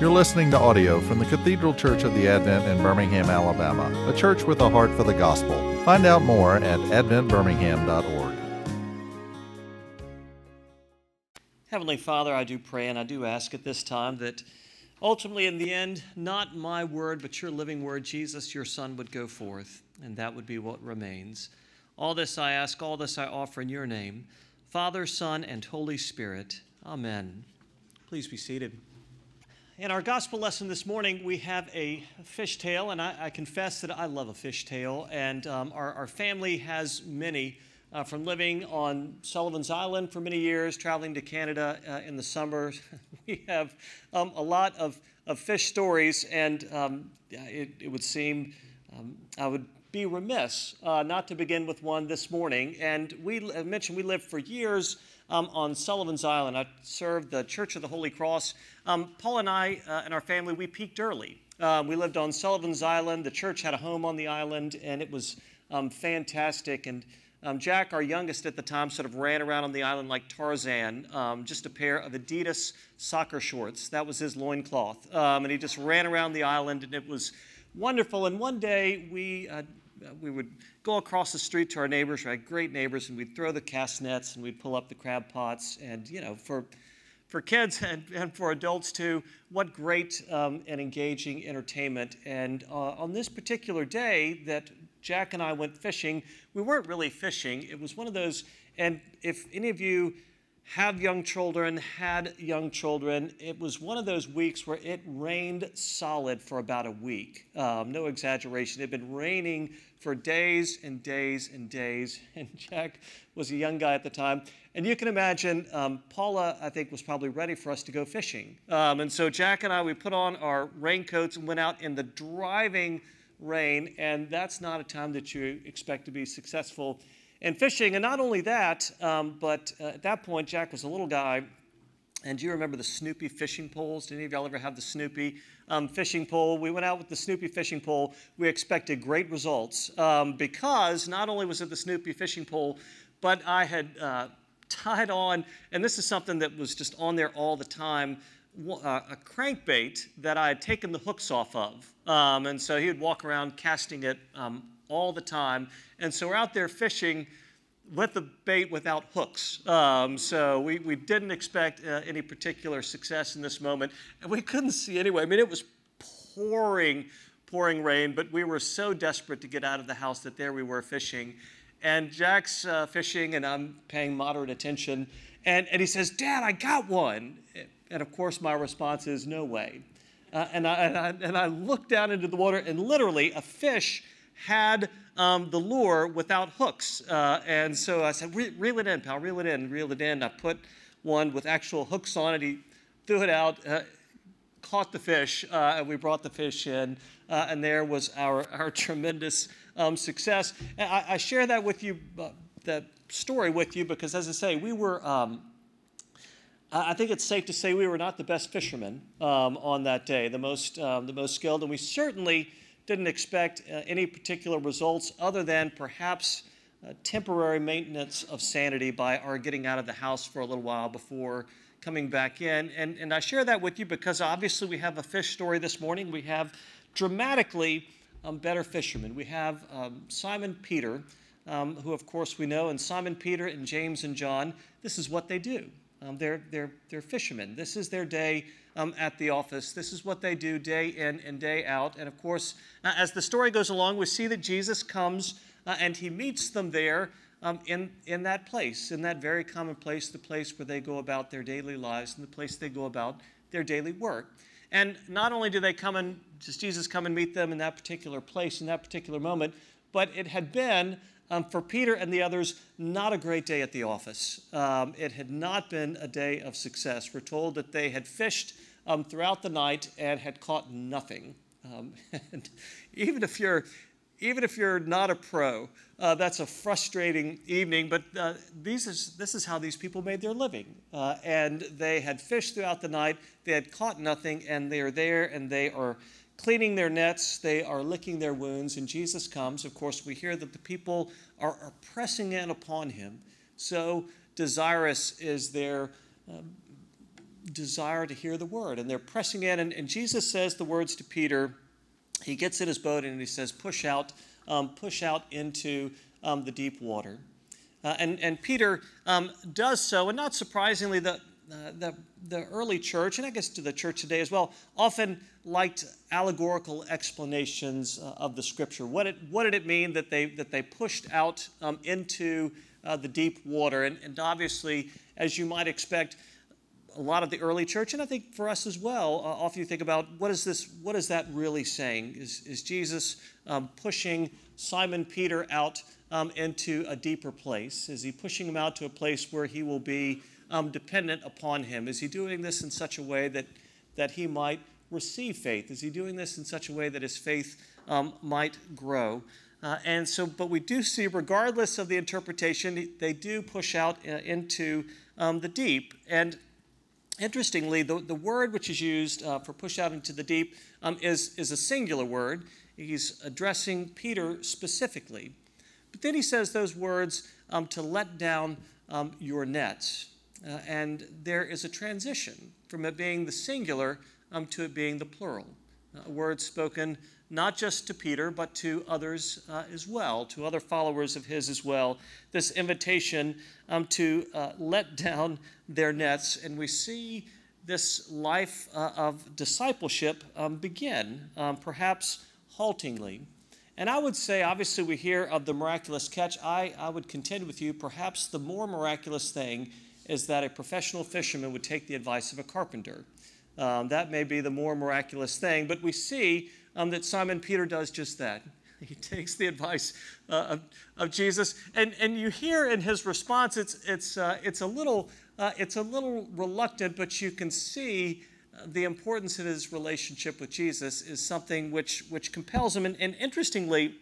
You're listening to audio from the Cathedral Church of the Advent in Birmingham, Alabama, a church with a heart for the gospel. Find out more at adventbirmingham.org. Heavenly Father, I do pray and I do ask at this time that ultimately, in the end, not my word, but your living word, Jesus, your Son, would go forth, and that would be what remains. All this I ask, all this I offer in your name, Father, Son, and Holy Spirit. Amen. Please be seated. In our gospel lesson this morning, we have a fish tale, and I, I confess that I love a fish tale, and um, our, our, family has many. Uh, from living on Sullivan's Island for many years, traveling to Canada uh, in the summer, we have um, a lot of, of fish stories, and um, it, it, would seem um, I would be remiss uh, not to begin with one this morning. And we mentioned we lived for years um, on Sullivan's Island. I served the Church of the Holy Cross. Um, Paul and I uh, and our family, we peaked early. Uh, we lived on Sullivan's Island. The church had a home on the island, and it was um, fantastic. And um, Jack, our youngest at the time, sort of ran around on the island like Tarzan, um, just a pair of Adidas soccer shorts. That was his loincloth. Um, and he just ran around the island, and it was wonderful. And one day we uh, we would go across the street to our neighbors. Had great neighbors, and we'd throw the cast nets and we'd pull up the crab pots. And, you know, for, for kids and, and for adults too, what great um, and engaging entertainment. And uh, on this particular day that Jack and I went fishing, we weren't really fishing. It was one of those, and if any of you have young children, had young children. It was one of those weeks where it rained solid for about a week. Um, no exaggeration. It had been raining for days and days and days. And Jack was a young guy at the time. And you can imagine, um, Paula, I think, was probably ready for us to go fishing. Um, and so Jack and I, we put on our raincoats and went out in the driving rain. And that's not a time that you expect to be successful and fishing. And not only that, um, but uh, at that point, Jack was a little guy. And do you remember the Snoopy fishing poles? Did any of y'all ever have the Snoopy um, fishing pole? We went out with the Snoopy fishing pole. We expected great results um, because not only was it the Snoopy fishing pole, but I had uh, tied on, and this is something that was just on there all the time, uh, a crankbait that I had taken the hooks off of. Um, and so he would walk around casting it um, all the time. And so we're out there fishing with the bait without hooks. Um, so we, we didn't expect uh, any particular success in this moment. And we couldn't see anyway. I mean, it was pouring, pouring rain, but we were so desperate to get out of the house that there we were fishing. And Jack's uh, fishing, and I'm paying moderate attention. And, and he says, Dad, I got one. And of course, my response is, No way. Uh, and, I, and, I, and I looked down into the water, and literally, a fish had um, the lure without hooks. Uh, and so I said, reel it in, pal, reel it in, reel it in. I put one with actual hooks on it. He threw it out, uh, caught the fish, uh, and we brought the fish in. Uh, and there was our, our tremendous um, success. I, I, share that with you, uh, that story with you, because as I say, we were. Um, I think it's safe to say we were not the best fishermen um, on that day, the most, um, the most skilled, and we certainly didn't expect uh, any particular results other than perhaps uh, temporary maintenance of sanity by our getting out of the house for a little while before coming back in. And, and I share that with you because obviously we have a fish story this morning. We have dramatically um, better fishermen. We have um, Simon Peter, um, who of course we know, and Simon Peter and James and John, this is what they do. Um, they're, they're, they're fishermen. This is their day um, at the office. This is what they do day in and day out. And of course, uh, as the story goes along, we see that Jesus comes uh, and he meets them there um, in, in that place, in that very common place, the place where they go about their daily lives and the place they go about their daily work. And not only do they come and, does Jesus come and meet them in that particular place, in that particular moment, but it had been um, for Peter and the others, not a great day at the office. Um, it had not been a day of success. We're told that they had fished um, throughout the night and had caught nothing. Um, and even if you're even if you're not a pro, uh, that's a frustrating evening. But uh, these is, this is how these people made their living. Uh, and they had fished throughout the night, they had caught nothing, and they are there and they are cleaning their nets, they are licking their wounds, and Jesus comes. Of course, we hear that the people are, are pressing in upon him. So desirous is their, um, desire to hear the word, and they're pressing in. And, and, Jesus says the words to Peter. He gets in his boat and he says, "Push out, um, push out into um, the deep water." Uh, and, and Peter um, does so, and not surprisingly, the, uh, the, the early church, and I guess to the church today as well, often liked allegorical explanations uh, of the scripture. What, it, what did it mean that they, that they pushed out um, into uh, the deep water? And, and obviously, as you might expect, a lot of the early church, and I think for us as well, uh, often you think about what is this? What is that really saying? Is, is Jesus um, pushing Simon Peter out um, into a deeper place? Is he pushing him out to a place where he will be um, dependent upon him? Is he doing this in such a way that that he might receive faith? Is he doing this in such a way that his faith um, might grow? Uh, and so, but we do see, regardless of the interpretation, they do push out uh, into um, the deep. And interestingly, the, the word which is used uh, for push out into the deep um, is, is a singular word. He's addressing Peter specifically. But then he says those words um, to let down um, your nets. Uh, and there is a transition from it being the singular um, to it being the plural. Uh, a word spoken not just to Peter, but to others uh, as well, to other followers of his as well. This invitation um, to uh, let down their nets. And we see this life uh, of discipleship um, begin, um, perhaps haltingly. And I would say, obviously, we hear of the miraculous catch. I, I would contend with you, perhaps the more miraculous thing is that a professional fisherman would take the advice of a carpenter. Um, that may be the more miraculous thing, but we see um, that Simon Peter does just that. He takes the advice uh, of, of, Jesus, and, and you hear in his response, it's, it's, uh, it's, a little, uh, it's a little reluctant, but you can see uh, the importance of his relationship with Jesus is something which, which compels him. And, and interestingly,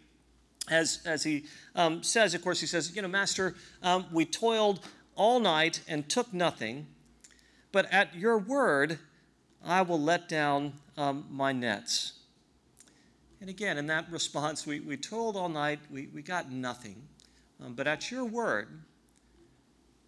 as, as he um, says, of course, he says, You know, Master, um, we toiled all night and took nothing, but at your word, I will let down um, my nets. And again, in that response, we, we toiled all night, we, we got nothing. Um, but at your word,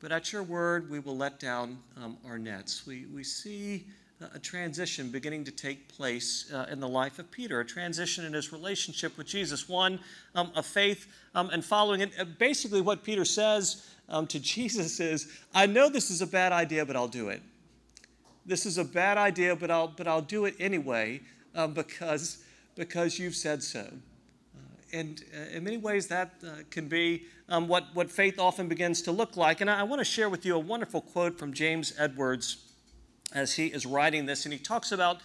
but at your word, we will let down um, our nets. We, we see a transition beginning to take place uh, in the life of Peter, a transition in his relationship with Jesus, one um, of faith um, and following. And uh, basically, what Peter says um, to Jesus is, I know this is a bad idea, but I'll do it. This is a bad idea, but I'll, but I'll do it anyway um, because, because you've said so. Uh, and uh, in many ways, that uh, can be um, what, what faith often begins to look like. And I, want to share with you a wonderful quote from James Edwards as he is writing this, and he talks about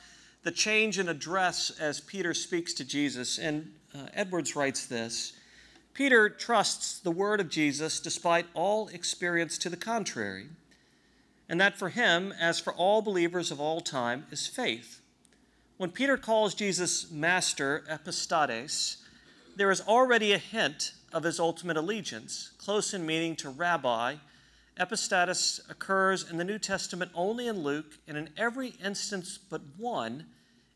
the change in address as Peter speaks to Jesus. And Edwards writes this Peter trusts the word of Jesus despite all experience to the contrary, and that for him, as for all believers of all time, is faith. When Peter calls Jesus Master Epistates, there is already a hint of his ultimate allegiance, close in meaning to rabbi Epistates occurs in the New Testament only in Luke, and in every instance but one,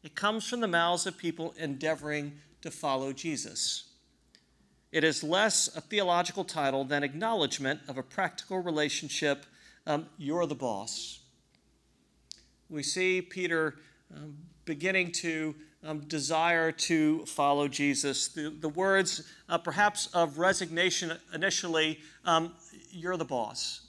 it comes from the mouths of people endeavoring to follow Jesus. It is less a theological title than acknowledgement of a practical relationship. Um, you're the boss. We see Peter um, beginning to um, desire to follow Jesus. The, the words, uh, perhaps of resignation initially, um, you're the boss.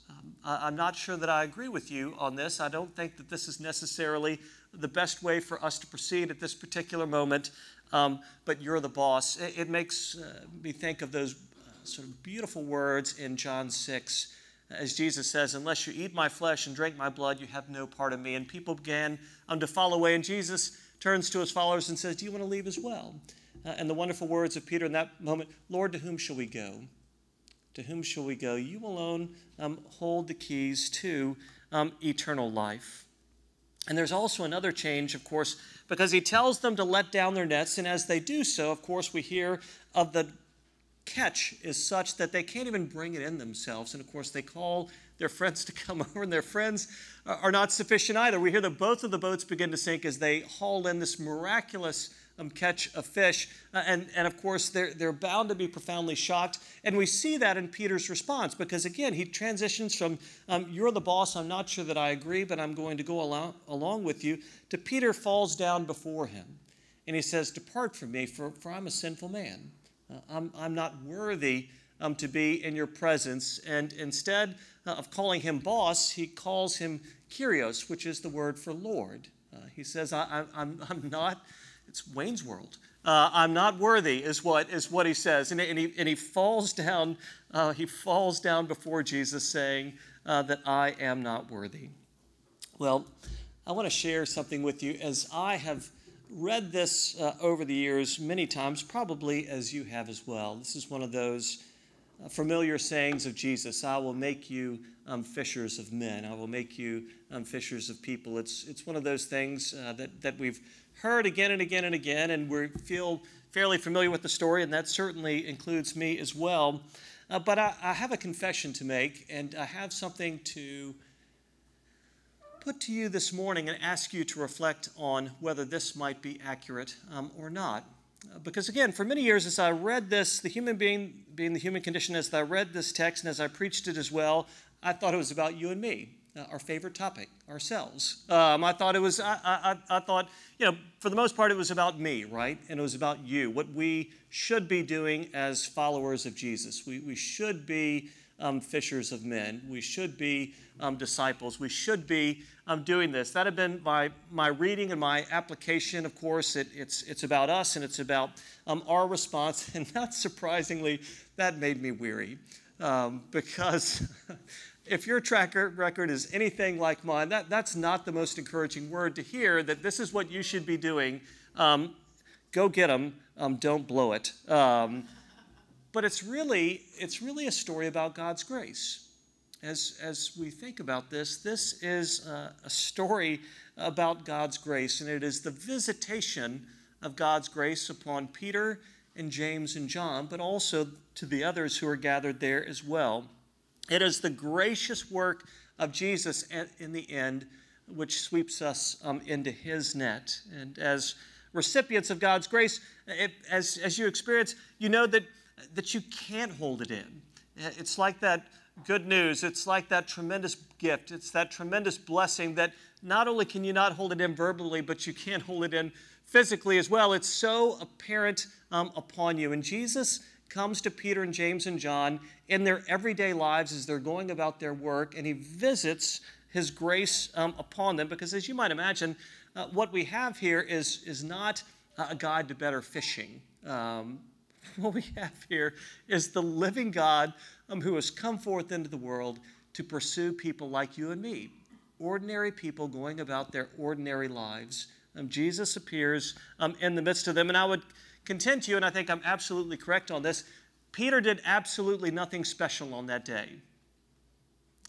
I'm not sure that I agree with you on this. I don't think that this is necessarily the best way for us to proceed at this particular moment, um, but you're the boss. It, it makes uh, me think of those uh, sort of beautiful words in John 6 as Jesus says, Unless you eat my flesh and drink my blood, you have no part of me. And people began um, to fall away, and Jesus turns to his followers and says, Do you want to leave as well? Uh, and the wonderful words of Peter in that moment Lord, to whom shall we go? To whom shall we go? You alone um, hold the keys to um, eternal life. And there's also another change, of course, because he tells them to let down their nets. And as they do so, of course, we hear of the catch is such that they can't even bring it in themselves. And of course, they call their friends to come over, and their friends are not sufficient either. We hear that both of the boats begin to sink as they haul in this miraculous um, catch of fish. Uh, and, and of course, they're, they're bound to be profoundly shocked. And we see that in Peter's response because, again, he transitions from, um, You're the boss, I'm not sure that I agree, but I'm going to go along, along with you, to Peter falls down before him. And he says, Depart from me, for, for I'm a sinful man. Uh, I'm, I'm not worthy um, to be in your presence. And instead uh, of calling him boss, he calls him Kyrios, which is the word for Lord. Uh, he says, I, am I'm, I'm not, it's Wayne's World. I'm not worthy, is what, is what he says. And, and, he, and he falls down, he falls down before Jesus saying that I am not worthy. Well, I want to share something with you as I have read this uh, over the years many times, probably as you have as well. This is one of those uh, familiar sayings of Jesus I will make you um, fishers of men, I will make you um, fishers of people. It's, it's one of those things uh, that, that we've heard again and again and again, and we feel fairly familiar with the story, and that certainly includes me as well. Uh, but I, I have a confession to make, and I have something to put to you this morning and ask you to reflect on whether this might be accurate um, or not. Uh, because again, for many years, as I read this, the human being being the human condition, as I read this text and as I preached it as well, I thought it was about you and me, uh, our favorite topic, ourselves. Um, I thought it was, I, I, I thought, you know, for the most part, it was about me, right? And it was about you, what we should be doing as followers of Jesus. We, we should be um, fishers of men. We should be um, disciples. We should be um, doing this. That had been my, my reading and my application. Of course, it, it's, it's about us and it's about um, our response. And not surprisingly, that made me weary um, because. if your track record is anything like mine, that, that's not the most encouraging word to hear that this is what you should be doing. Um, go get them, don't blow it. But it's really, it's really a story about God's grace. As, as we think about this, this is a, a story about God's grace, and it is the visitation of God's grace upon Peter and James and John, but also to the others who are gathered there as well. It is the gracious work of Jesus in the end which sweeps us um, into his net. And as recipients of God's grace, it, as, as you experience, you know that that you can't hold it in. It's like that good news. It's like that tremendous gift. It's that tremendous blessing that not only can you not hold it in verbally, but you can't hold it in physically as well. It's so apparent um, upon you. And Jesus comes to Peter and James and John in their everyday lives as they're going about their work, and he visits his grace um, upon them. Because as you might imagine, uh, what we have here is, is not a guide to better fishing. Um, what we have here is the living God um, who has come forth into the world to pursue people like you and me, ordinary people going about their ordinary lives. Um, Jesus appears um, in the midst of them, and I would contend to you, and I think I'm absolutely correct on this. Peter did absolutely nothing special on that day.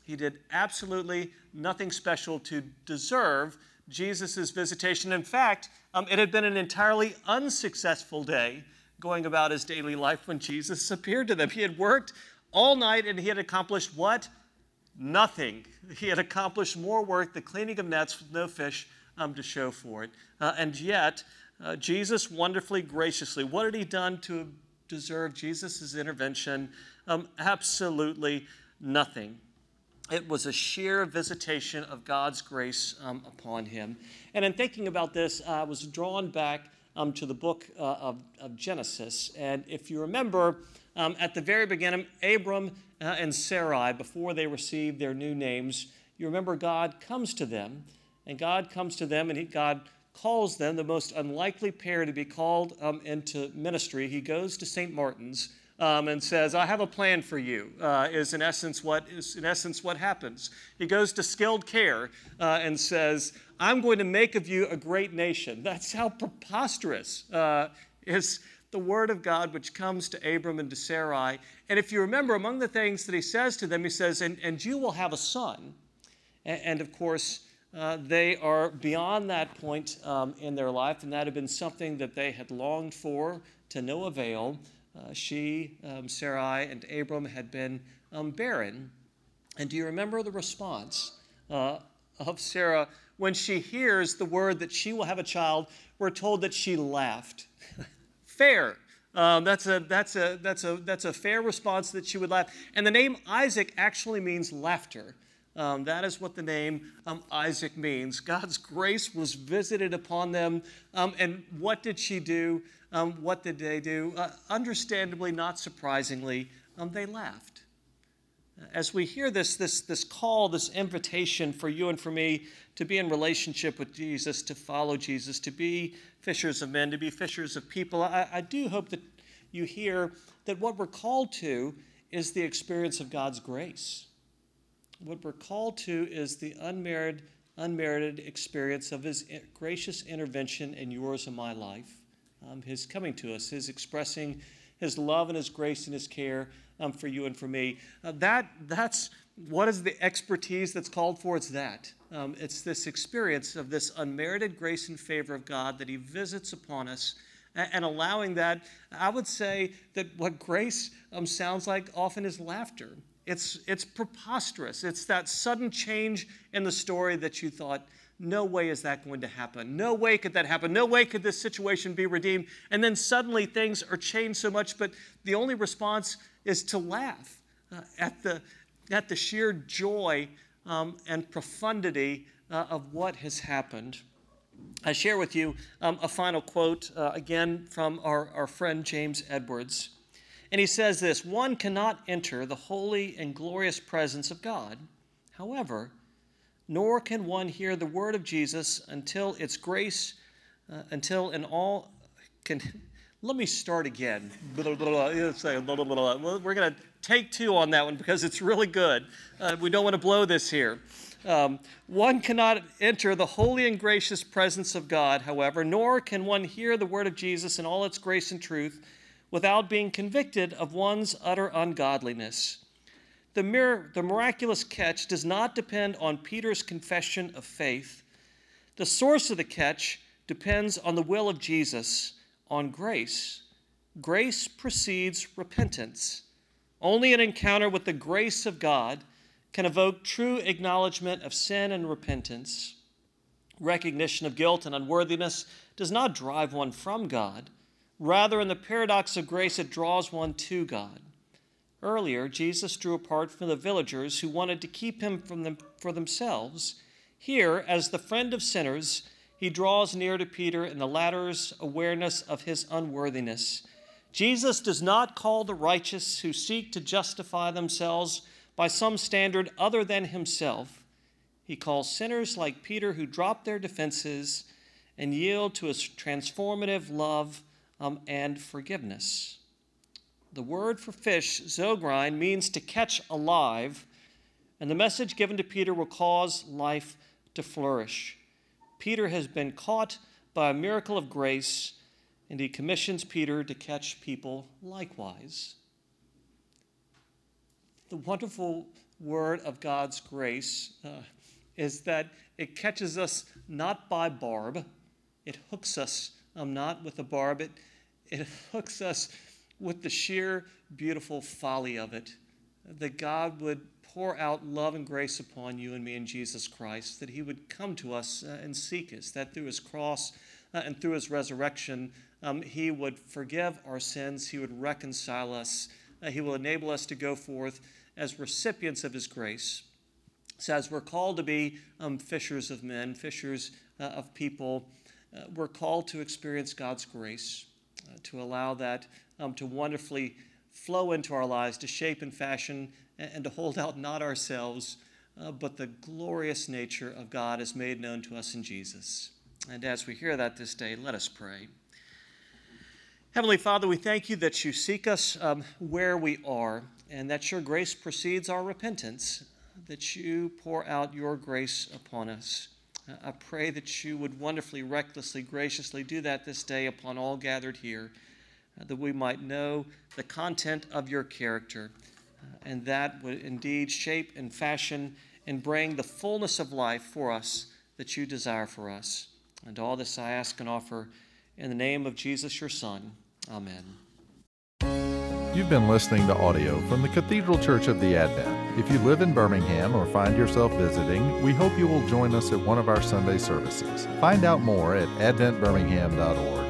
He did absolutely nothing special to deserve Jesus' visitation. In fact, um, it had been an entirely unsuccessful day going about his daily life when Jesus appeared to them. He had worked all night and he had accomplished what? Nothing. He had accomplished more work, the cleaning of nets with no fish um, to show for it. Uh, and yet, uh, Jesus wonderfully, graciously, what had he done to deserve Jesus' intervention? Um, absolutely nothing. It was a sheer visitation of God's grace um, upon him. And in thinking about this, I was drawn back um, to the book uh, of, of, Genesis. And if you remember, um, at the very beginning, Abram uh, and Sarai, before they received their new names, you remember God comes to them, and God comes to them, and he, God calls them, the most unlikely pair to be called um, into ministry. He goes to St. Martin's. Um, and says, "I have a plan for you." Uh, is in essence what is in essence what happens. He goes to skilled care uh, and says, I'm going to make of you a great nation. That's how preposterous uh, is the word of God which comes to Abram and to Sarai. And if you remember, among the things that he says to them, he says, And, and you will have a son. And, and of course, uh, they are beyond that point um, in their life, and that had been something that they had longed for to no avail. Uh, she, um, Sarai, and Abram had been um, barren. And do you remember the response uh, of Sarah when she hears the word that she will have a child, we're told that she laughed. fair. Um, that's, a, that's, a, that's, a, that's a fair response that she would laugh. And the name Isaac actually means laughter. Um, that is what the name um, Isaac means. God's grace was visited upon them. Um, and what did she do? Um, what did they do? Uh, understandably, not surprisingly, um, they laughed. As we hear this, this, this call, this invitation for you and for me to be in relationship with Jesus, to follow Jesus, to be fishers of men, to be fishers of people, I, I do hope that you hear that what we're called to is the experience of God's grace what we're called to is the unmerited, unmerited experience of His gracious intervention in yours and my life. Um, his coming to us, His expressing His love and His grace and His care um, for you and for me. Uh, that, that's what is the expertise that's called for? It's that. Um, it's this experience of this unmerited grace and favor of God that He visits upon us and allowing that, I would say that what grace um, sounds like often is laughter. It's, it's preposterous. It's that sudden change in the story that you thought, no way is that going to happen. No way could that happen. No way could this situation be redeemed. And then suddenly things are changed so much, but the only response is to laugh uh, at, the, at the sheer joy um, and profundity uh, of what has happened. I share with you um, a final quote, uh, again from our, our friend James Edwards. And he says this one cannot enter the holy and glorious presence of God. However, nor can one hear the word of Jesus until its grace, uh, until in all can. Let me start again. We're going to take two on that one because it's really good. Uh, we don't want to blow this here. Um, one cannot enter the holy and gracious presence of God, however, nor can one hear the word of Jesus in all its grace and truth without being convicted of one's utter ungodliness. The, mir- the miraculous catch does not depend on Peter's confession of faith. The source of the catch depends on the will of Jesus, on grace. Grace precedes repentance. Only an encounter with the grace of God can evoke true acknowledgement of sin and repentance. Recognition of guilt and unworthiness does not drive one from God Rather, in the paradox of grace, it draws one to God. Earlier, Jesus drew apart from the villagers who wanted to keep him from them for themselves. Here, as the friend of sinners, he draws near to Peter in the latter's awareness of his unworthiness. Jesus does not call the righteous who seek to justify themselves by some standard other than himself. He calls sinners like Peter who drop their defenses and yield to his transformative love um, and forgiveness. The word for fish, zogrein, means to catch alive, and the message given to Peter will cause life to flourish. Peter has been caught by a miracle of grace, and he commissions Peter to catch people likewise. The wonderful word of God's grace uh, is that it catches us not by barb, it hooks us um, not with a barb, it it hooks us with the sheer beautiful folly of it that God would pour out love and grace upon you and me in Jesus Christ, that He would come to us uh, and seek us, that through His cross uh, and through His resurrection, um, He would forgive our sins, He would reconcile us, uh, He will enable us to go forth as recipients of His grace. So, as we're called to be um, fishers of men, fishers uh, of people, uh, we're called to experience God's grace. Uh, to allow that um, to wonderfully flow into our lives, to shape and fashion, and, and to hold out not ourselves, uh, but the glorious nature of God is made known to us in Jesus. And as we hear that this day, let us pray. Heavenly Father, we thank you that you seek us um, where we are, and that your grace precedes our repentance, that you pour out your grace upon us. I pray that you would wonderfully, recklessly, graciously do that this day upon all gathered here, uh, that we might know the content of your character, uh, and that would indeed shape and fashion and bring the fullness of life for us that you desire for us. And all this I ask and offer in the name of Jesus, your Son. Amen. You've been listening to audio from the Cathedral Church of the Advent. If you live in Birmingham or find yourself visiting, we hope you will join us at one of our Sunday services. Find out more at adventbirmingham.org.